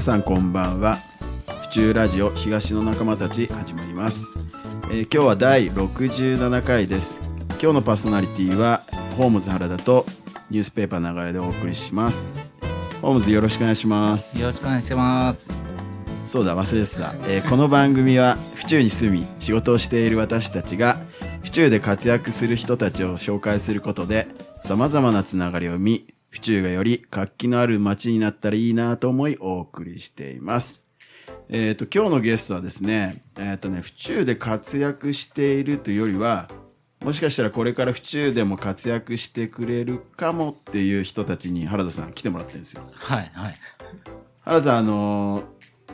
皆さんこんばんは。府中ラジオ東の仲間たち始まります、えー今日は第67回です。今日のパーソナリティはホームズ原田とニュースペーパー長屋でお送りします。ホームズよろしくお願いします。よろしくお願いします。そうだ忘れてた、えーこの番組は府中に住み仕事をしている私たちが府中で活躍する人たちを紹介することでさまざまなつながりを見府中がより活気のある街になったらいいなと思いお送りしていますえっ、と今日のゲストはですねえっ、とね府中で活躍しているというよりはもしかしたらこれから府中でも活躍してくれるかもっていう人たちに原田さん来てもらってるんですよはいはい。原田さんあのー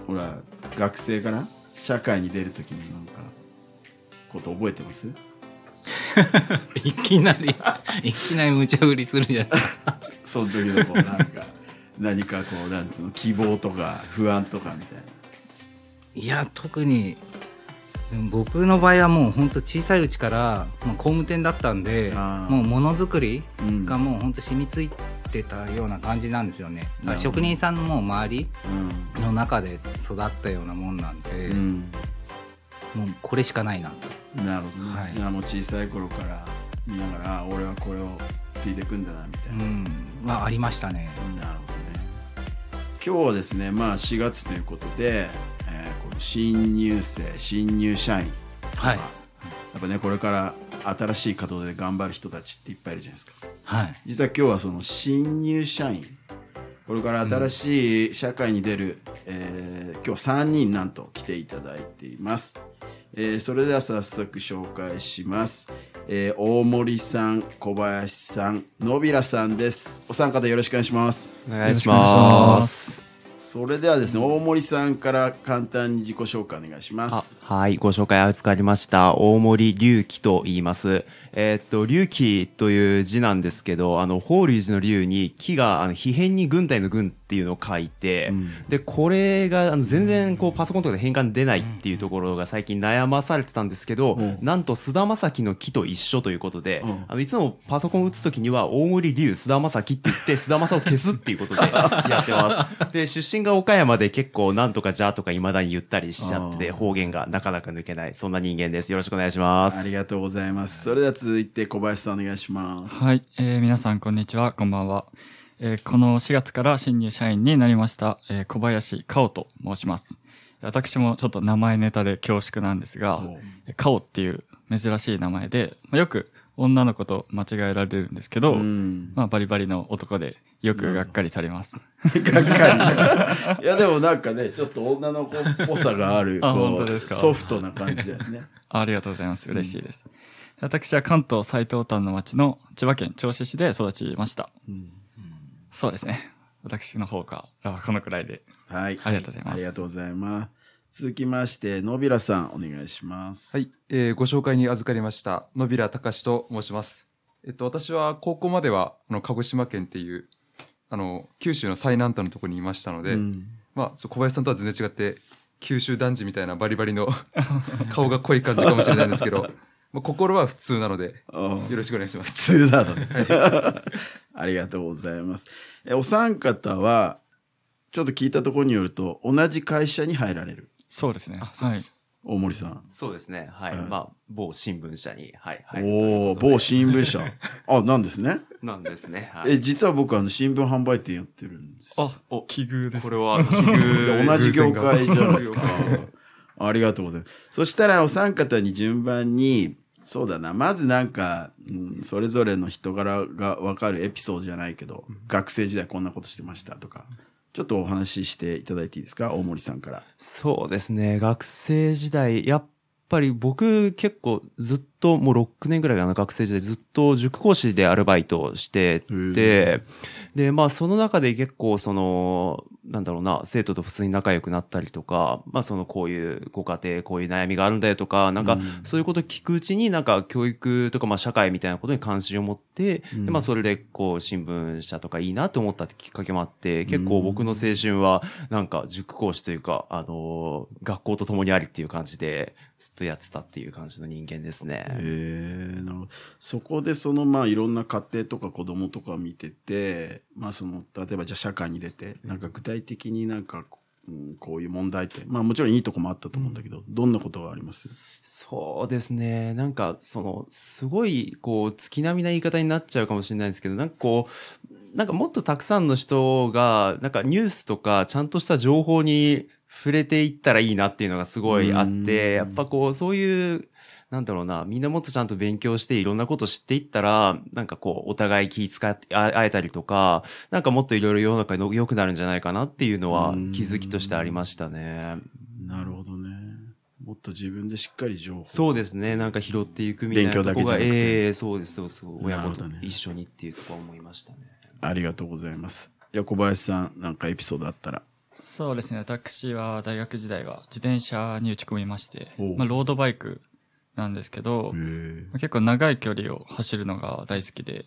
ほら学生かな社会に出る時になんかこと覚えてます？いきなり、いきなり無茶ぶりするじゃないですか。その時のこうなんか何かこうなんつうの希望とか不安とかみたいな。いや、特に、僕の場合はもう本当小さいうちから、もう工務店だったんで、もうものづくりうん。がもう本当染みついてたような感じなんですよね。だからなるほど。職人さんのもう周りの中で育ったようなもんなんで、うん、もうこれしかないなと。うん、なるほどね、はい。もう小さい頃から見ながらあ俺はこれを継いでいくんだなみたいうな、ん、はありましたね。なるほどね。今日はですねまあ4月ということで、えーこの新入生新入社員。はい。やっぱねこれから新しい稼働で頑張る人たちっていっぱいいるじゃないですか。はい。実は今日はその新入社員。これから新しい社会に出る、えー今日3人なんと来ていただいています、えーそれでは早速紹介します、えー大森さん小林さん野平さんですお三方よろしくお願いしますお願いし。ますそれではですね大森さんから簡単に自己紹介お願いしまあすはい、ご紹介預かりました。大森隆起と言います。えーっと、隆起という字なんですけど、あの、法隆寺の隆に木が、あの、皮変に軍隊の軍っていうのを書いて、うんで、これが、あの、全然、こう、パソコンとかで変換出ないっていうところが最近悩まされてたんですけど、うんなんと、菅田将暉の木と一緒ということで、うんあの、いつもパソコンを打つときには、大森隆、菅田将暉って言って、菅田将を消すっていうことでやってます。で、出身が岡山で結構、なんとかじゃとか未だに言ったりしちゃって方言がなかなか抜けない、そんな人間です。よろしくお願いします。ありがとうございますそれでは続いて小林さんお願いしますはい、えー皆さんこんにちは、こんばんは。えーこの4月から新入社員になりました、えー小林かおと申します。私もちょっと名前ネタで恐縮なんですがお、かおっていう珍しい名前で、まあ、よく女の子と間違えられるんですけど、うんまあバリバリの男でよくがっかりされます。がっかり。いや、でもなんかね、ちょっと女の子っぽさがある、あ本当ですか？ソフトな感じだよね。あありがとうございます。嬉しいです。私は関東最東端の町の千葉県銚子市で育ちました。うんそうですね。私の方からはこのくらいで。はい。ありがとうございますありがとうございます。続きまして、のびらさん、お願いします。はい、えーご紹介に預かりました野平隆と申します。えっと私は高校まではあの鹿児島県っていうあの九州の最南端のところにいましたので、うんまあ小林さんとは全然違って九州男児みたいなバリバリの 顔が濃い感じかもしれないんですけど、まあ心は普通なのであよろしくお願いしま普す。通なのね。ありがとうございます。え、お三方は、ちょっと聞いたところによると、同じ会社に入られる。そうですね。そうです大森さん。そうですね。はい。うんまあ、某新聞社に、はい。はいおお某新聞社。あ、なんですね。なんですね。はい、え、実は僕、あの、新聞販売店やってるんです。あ、奇遇です。これは、奇じゃあ遇同じ業界じゃないですか。ありがとうございます。そしたらお三方に順番に、そうだな、まずなんか、うん、それぞれの人柄がわかるエピソードじゃないけど、学生時代こんなことしてましたとか、ちょっとお話ししていただいていいですか？大森さんから。そうですね。学生時代、やっぱり僕結構ずっと、もう6年ぐらいかな、学生時代ずっと塾講師でアルバイトをしてて、で、まあその中で結構その、なんだろうな、生徒と普通に仲良くなったりとか、まあそのこういうご家庭、こういう悩みがあるんだよとか、なんかうん。そういうことを聞くうちになんか教育とかまあ社会みたいなことに関心を持って、うん。でまあそれでこう新聞社とかいいなと思ったってきっかけもあって、結構僕の青春はなんか塾講師というか、あのー学校と共にありっていう感じでずっとやってたっていう感じの人間ですね。へえなるほどそこでそのまあいろんな家庭とか子供とか見ててまあその例えばじゃあ社会に出てなんか具体的になんかうんこういう問題点。まあもちろんいいとこもあったと思うんだけど、どんなことがあります？そうですね。なんか、その、すごい、こう、月並みな言い方になっちゃうかもしれないんですけど、なんかこう、なんかもっとたくさんの人が、なんかニュースとか、ちゃんとした情報に触れていったらいいなっていうのがすごいあっうんて、やっぱこう、そういう、なんだろうな、みんなもっとちゃんと勉強していろんなこと知っていったら、なんかこう、お互い気遣ってあ会えたりとか、なんかもっといろいろ世の中の良くなるんじゃないかなっていうのはうん気づきとしてありましたね。なるほどね。もっと自分でしっかり情報。そうですね。なんか拾っていくみたいな勉強だけじゃなくてええそうです、そうそう。親子と一緒にっていうとこは思いましたね。ありがとうございます。じゃあ小林さん、なんかエピソードあったら。そうですね。私は大学時代は自転車に打ち込みましてまあ、ロードバイクなんですけど、へ結構長い距離を走るのが大好きで、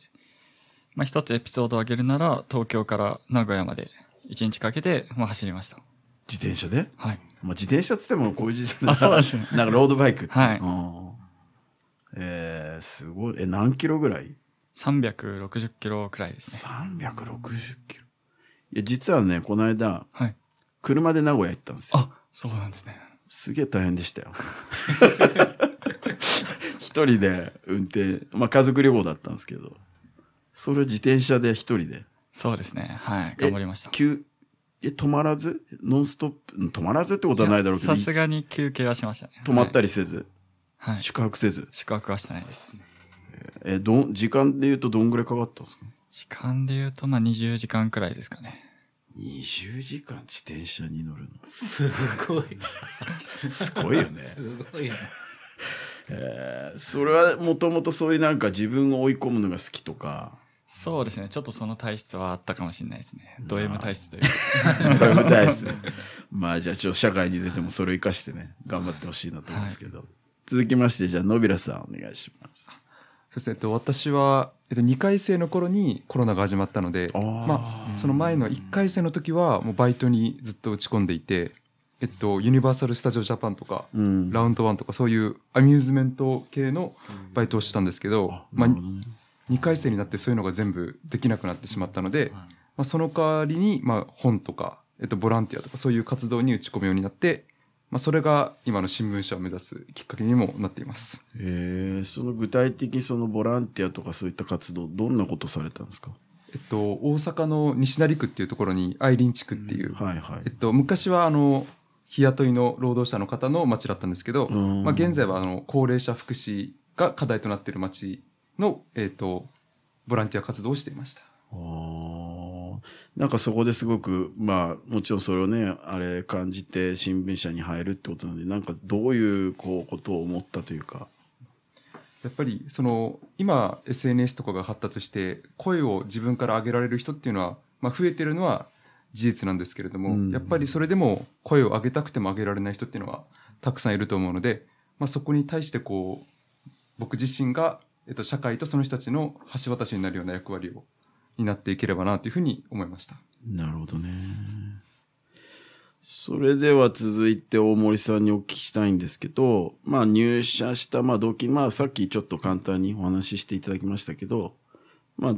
まあ、一つエピソードを挙げるなら、東京から名古屋まで一日かけて、まあ、走りました。自転車で？はい。まあ、自転車っつってもこういう自転車あそうですねなんかロードバイクって。はいうんえー、すごい。え、何キロぐらい？360キロくらいですね。?360 キロ。いや、実はね、この間、はい。車で名古屋行ったんですよ。あ、そうなんですね。すげえ大変でしたよ。一人で運転、まあ家族旅行だったんですけど、それを自転車で一人で。そうですね。はい。頑張りました。急、え、止まらず？ノンストップ？うん止まらずってことはないだろうけど、さすがに休憩はしましたね。止まったり。りせず、はい。宿泊せず？宿泊はしてないです。え、どん、時間で言うとどんぐらいかかったんですか？時間で言うと、まあ、20時間くらいですかね。?20 時間自転車に乗るの？すごい。すごいよね。すごいね。えーそれはもともとそういうなんか自分を追い込むのが好きとか、そうですね。ちょっとその体質はあったかもしれないですね。ド M 体質というか。ドラム体質。まあじゃあちょっと社会に出てもそれを生かしてね、頑張ってほしいなと思うんですけど。続きまして、じゃあ、のびらさんお願いします。そうですね、えっと、私は、えっと、2回生の頃にコロナが始まったのでまあ、その前の1回生の時はもうバイトにずっと打ち込んでいて、えっと、ユニバーサル・スタジオ・ジャパンとか、うん。ラウンドワンとかそういうアミューズメント系のバイトをしたんですけど、まあ、2回生になってそういうのが全部できなくなってしまったので、まあ、その代わりに、まあ、本とか、えっと、ボランティアとかそういう活動に打ち込むようになって、まあ、それが今の新聞社を目指すきっかけにもなっています。えー、その具体的にそのボランティアとかそういった活動、どんなことされたんですか？えっと、大阪の西成区っていうところに愛林地区っていう、はいはいえっ。と、昔はあの日雇いの労働者の方の町だったんですけど、うんまあ、現在はあの高齢者福祉が課題となっている町の、えっと、ボランティア活動をしていました。あーなんかそこですごく、まあ、もちろんそれをね、あれ感じて新聞社に入るってことなので、なんかどういうこうことを思ったというか。やっぱりその今 SNS とかが発達して声を自分から上げられる人っていうのは、まあ、増えてるのは事実なんですけれども、うんやっぱりそれでも声を上げたくても上げられない人っていうのはたくさんいると思うので、まあ、そこに対してこう僕自身が、えっと、社会とその人たちの橋渡しになるような役割をになっていければなというふうに思いました。なるほどね。それでは続いて大森さんにお聞きしたいんですけど、まあ入社したまあ動機、まあさっきちょっと簡単にお話ししていただきましたけど、まあ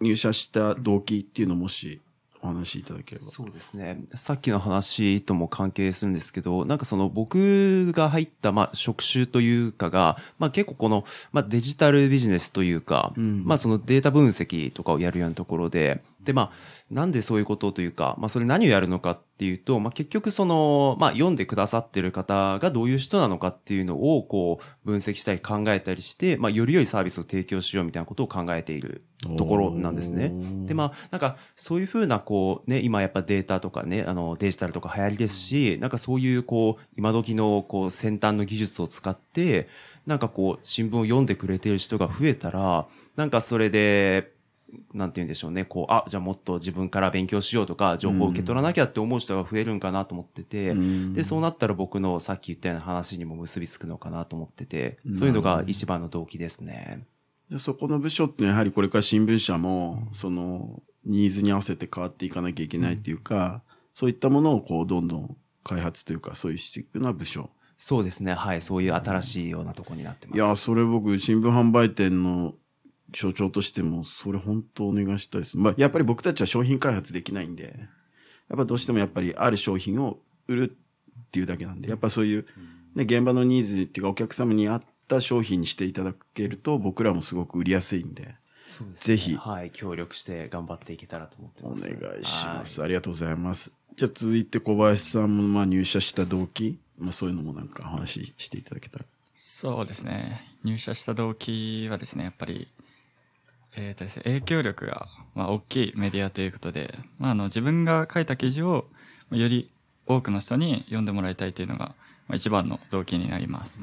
入社した動機っていうのもしお話しいただければ。そうですね。さっきの話とも関係するんですけど、なんかその僕が入った、まあ、職種というかが、まあ結構この、まあデジタルビジネスというか、うんまあそのデータ分析とかをやるようなところで、でまあ、なんでそういうことというか、まあそれ何をやるのかっていうと、まあ結局その、まあ読んでくださってる方がどういう人なのかっていうのをこう分析したり考えたりして、まあより良いサービスを提供しようみたいなことを考えているところなんですね。で、まあ、なんか、そういうふうな、こう、ね、今やっぱデータとかね、あの、デジタルとか流行りですし、なんかそういう、こう、今時の、こう、先端の技術を使って、なんかこう、新聞を読んでくれてる人が増えたら、なんかそれで、なんて言うんでしょうね、こう、あ、じゃあもっと自分から勉強しようとか、情報を受け取らなきゃって思う人が増えるんかなと思ってて、うんで、そうなったら僕のさっき言ったような話にも結びつくのかなと思ってて、そういうのが一番の動機ですね。でそこの部署ってやはりこれから新聞社も、そのニーズに合わせて変わっていかなきゃいけないっていうか、そういったものをこうどんどん開発というか、そういうしていくような部署。そうですね。はい。そういう新しいようなとこになってます。いや、それ僕、新聞販売店の所長としても、それ本当お願いしたいです。まあ、やっぱり僕たちは商品開発できないんで、やっぱどうしてもやっぱりある商品を売るっていうだけなんで、やっぱそういう、ね、現場のニーズっていうかお客様に合った商品にしていただけると僕らもすごく売りやすいんで、そうですぜひはい、協力して頑張っていけたらと思ってます。お願いします。ありがとうございます。じゃあ続いて小林さんもまあ入社した動機、まあそういうのもなんか話していただけたら。そうですね。入社した動機はですね、やっぱり、えっ、とですね、影響力が、まあ、大きいメディアということで、まあ、あの、自分が書いた記事を、まあより多くの人に読んでもらいたいというのが、まあ、一番の動機になります。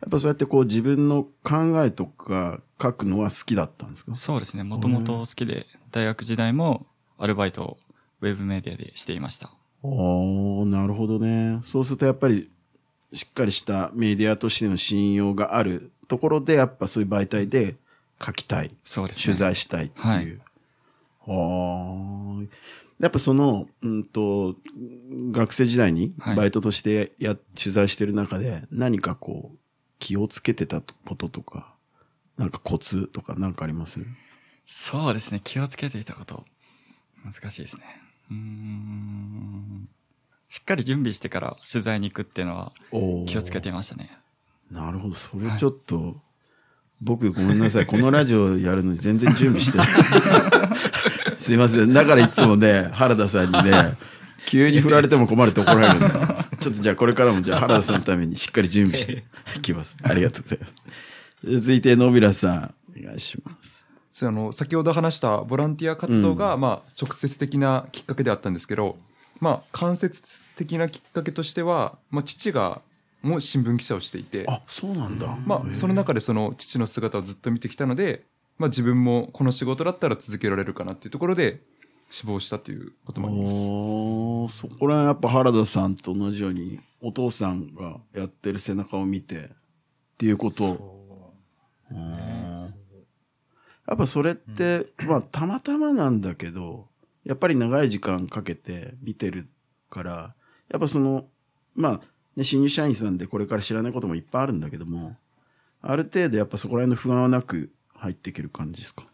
やっぱそうやってこう自分の考えとか書くのは好きだったんですか？そうですね。もともと好きで、大学時代もアルバイトをウェブメディアでしていました。おーなるほどね。そうするとやっぱりしっかりしたメディアとしての信用があるところでやっぱそういう媒体で書きたい。そうですね。取材したいっていう。はーやっぱその、うんと、学生時代にはいバイトとしてや、取材してる中で何かこう気をつけてたこととか、なんかコツとかなんかあります？そうですね。気をつけていたこと。難しいですね。うーん。しっかり準備してから取材に行くっていうのは気をつけていましたね。なるほど。それちょっと、僕ごめんなさい。このラジオやるのに全然準備してない。すいません。だからいつもね、原田さんにね、急に振られても困ると怒られるんで。ちょっとじゃあこれからもじゃあ原田さんのためにしっかり準備していきます。ありがとうございます。続いて、野平さん、お願いします。あの先ほど話したボランティア活動が、まあ、直接的なきっかけであったんですけど、まあ、間接的なきっかけとしては、まあ、父がもう新聞記者をしていて、あ、そうなんだ。まあ、その中でその父の姿をずっと見てきたので、まあ、自分もこの仕事だったら続けられるかなっていうところで志望したということもあります。おーそこら辺やっぱ原田さんと同じように、お父さんがやってる背中を見てっていうこと。をやっぱそれって、まあたまたまなんだけど、やっぱり長い時間かけて見てるから、やっぱその、まあ、ね、新入社員さんでこれから知らないこともいっぱいあるんだけども、ある程度やっぱそこら辺の不安はなく入っていける感じですか？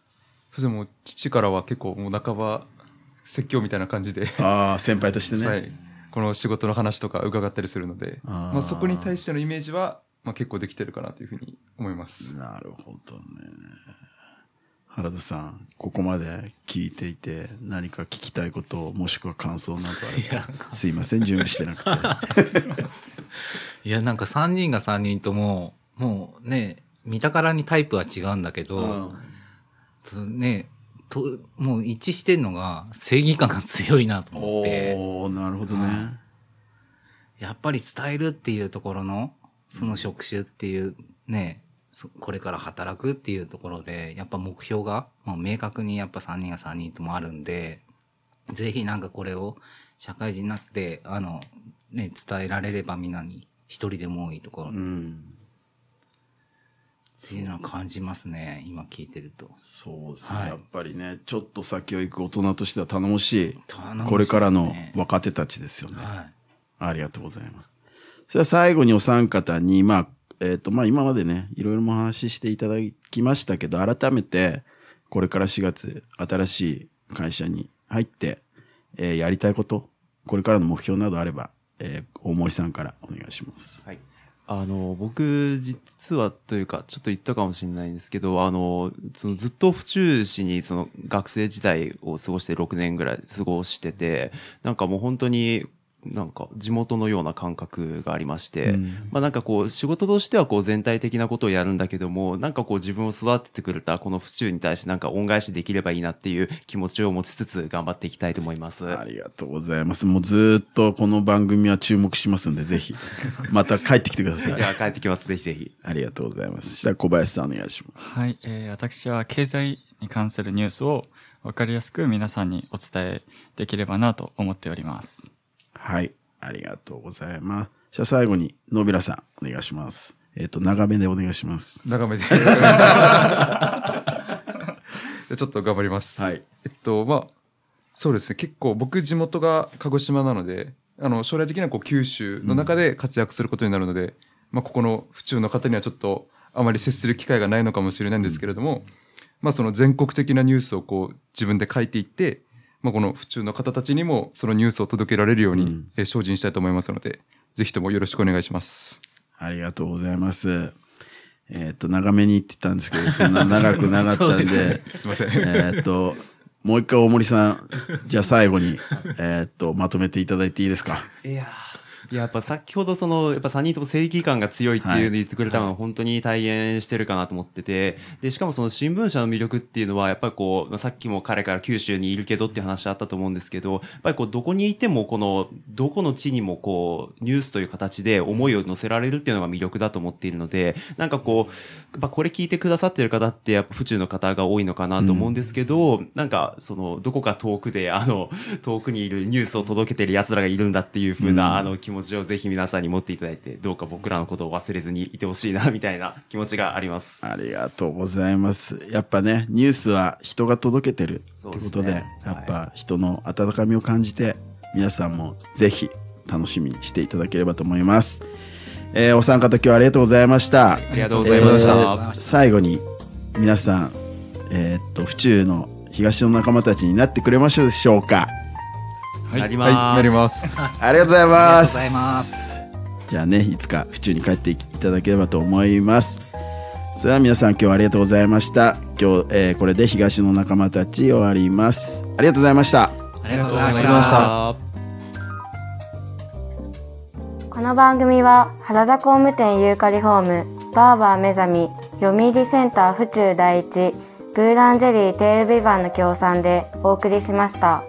それでも父からは結構もう半ば説教みたいな感じで、ああ、先輩としてね。はい、この仕事の話とか伺ったりするので、あーまあ、そこに対してのイメージは、まあ、結構できてるかなというふうに思います。なるほどね。原田さん、ここまで聞いていて、何か聞きたいこと、もしくは感想などあれば。すいません、準備してなくて。いや、なんか3人が3人とも、もうね、見たからにタイプは違うんだけど、そね、と、もう一致してんのが正義感が強いなと思って、おー、なるほどね。やっぱり伝えるっていうところの、その職種っていうね、そこれから働くっていうところで、やっぱ目標が、もう明確にやっぱ3人が3人ともあるんで、ぜひなんかこれを社会人になって、あの、ね、伝えられればみんなに一人でも多いところっうん。ていうのは感じますね、今聞いてると。そうですね、はいやっぱりね、ちょっと先を行く大人としては頼もしい、ねこれからの若手たちですよね。はい。ありがとうございます。それは最後にお三方に、まあ、えっ、と、まあ今までね、いろいろもお話ししていただきましたけど、改めて、これから4月、新しい会社に入って、えーやりたいこと、これからの目標などあれば、えー大森さんからお願いします。はい。あの、僕、実はというか、ちょっと言ったかもしれないんですけど、あの、そのずっと府中市にその学生時代を過ごして6年ぐらい過ごしてて、なんかもう本当に、なんか地元のような感覚がありまして、まあなんかこう仕事としてはこう全体的なことをやるんだけども、なんかこう自分を育ててくれたこの府中に対してなんか恩返しできればいいなっていう気持ちを持ちつつ頑張っていきたいと思います。ありがとうございます。もうずーっとこの番組は注目しますんで、ぜひ、また帰ってきてください。いや、帰ってきます。ぜひぜひ。ありがとうございます。そしたら小林さんお願いします。はい、えー私は経済に関するニュースを分かりやすく皆さんにお伝えできればなと思っております。はい。ありがとうございます。じゃあ最後に、野平さん、お願いします。えっ、と、長めでお願いします。長めで。じゃあちょっと頑張ります。はい。えっと、まあ、そうですね。結構僕地元が鹿児島なので、あの、将来的にはこう九州の中で活躍することになるので、まあ、ここの府中の方にはちょっとあまり接する機会がないのかもしれないんですけれども、まあ、その全国的なニュースをこう自分で書いていって、まあ、この府中の方たちにもそのニュースを届けられるように、うんえー精進したいと思いますので、ぜひともよろしくお願いします。ありがとうございます。えっ、と、長めに言ってたんですけど、そんな長くなかったんで、すいません。えっと、もう一回大森さん、じゃあ最後に、えっと、まとめていただいていいですか？いやーいややっぱ先ほどそのやっぱ3人とも正義感が強いっていうのを言ってくれたのは本当に体現してるかなと思っててでしかもその新聞社の魅力っていうのはやっぱりこうまあさっきも彼から九州にいるけどっていう話あったと思うんですけどやっぱりこうどこにいてもこのどこの地にもこうニュースという形で思いを乗せられるっていうのが魅力だと思っているのでなんかこうやっぱこれ聞いてくださってる方ってやっぱ府中の方が多いのかなと思うんですけど、なんかそのどこか遠くであの遠くにいるニュースを届けてる奴らがいるんだっていう風な、うん。あの気持ちをぜひ皆さんに持っていただいてどうか僕らのことを忘れずにいてほしいなみたいな気持ちがあります。ありがとうございます。やっぱね、ニュースは人が届けてるってことで、ですねやっぱ人の温かみを感じて、皆さんもぜひ楽しみにしていただければと思います。えーお三方今日はありがとうございました。ありがとうございました。えー最後に皆さん、えーっと、府中の東の仲間たちになってくれましょうでしょうか。はいなりますはい、なります。ありがとうございありがます。とうございます。じゃあね、いつか府中に帰っていただければと思います。それでは皆さん今日はありがとうございました。今日、えーこれで東の仲間たち終わります。ありがとうございました。ありがとうございました。この番組は原田工務店ユーカリホームバーバー目覚み読売センター府中第一ブーランジェリーテールビバンの協賛でお送りしました。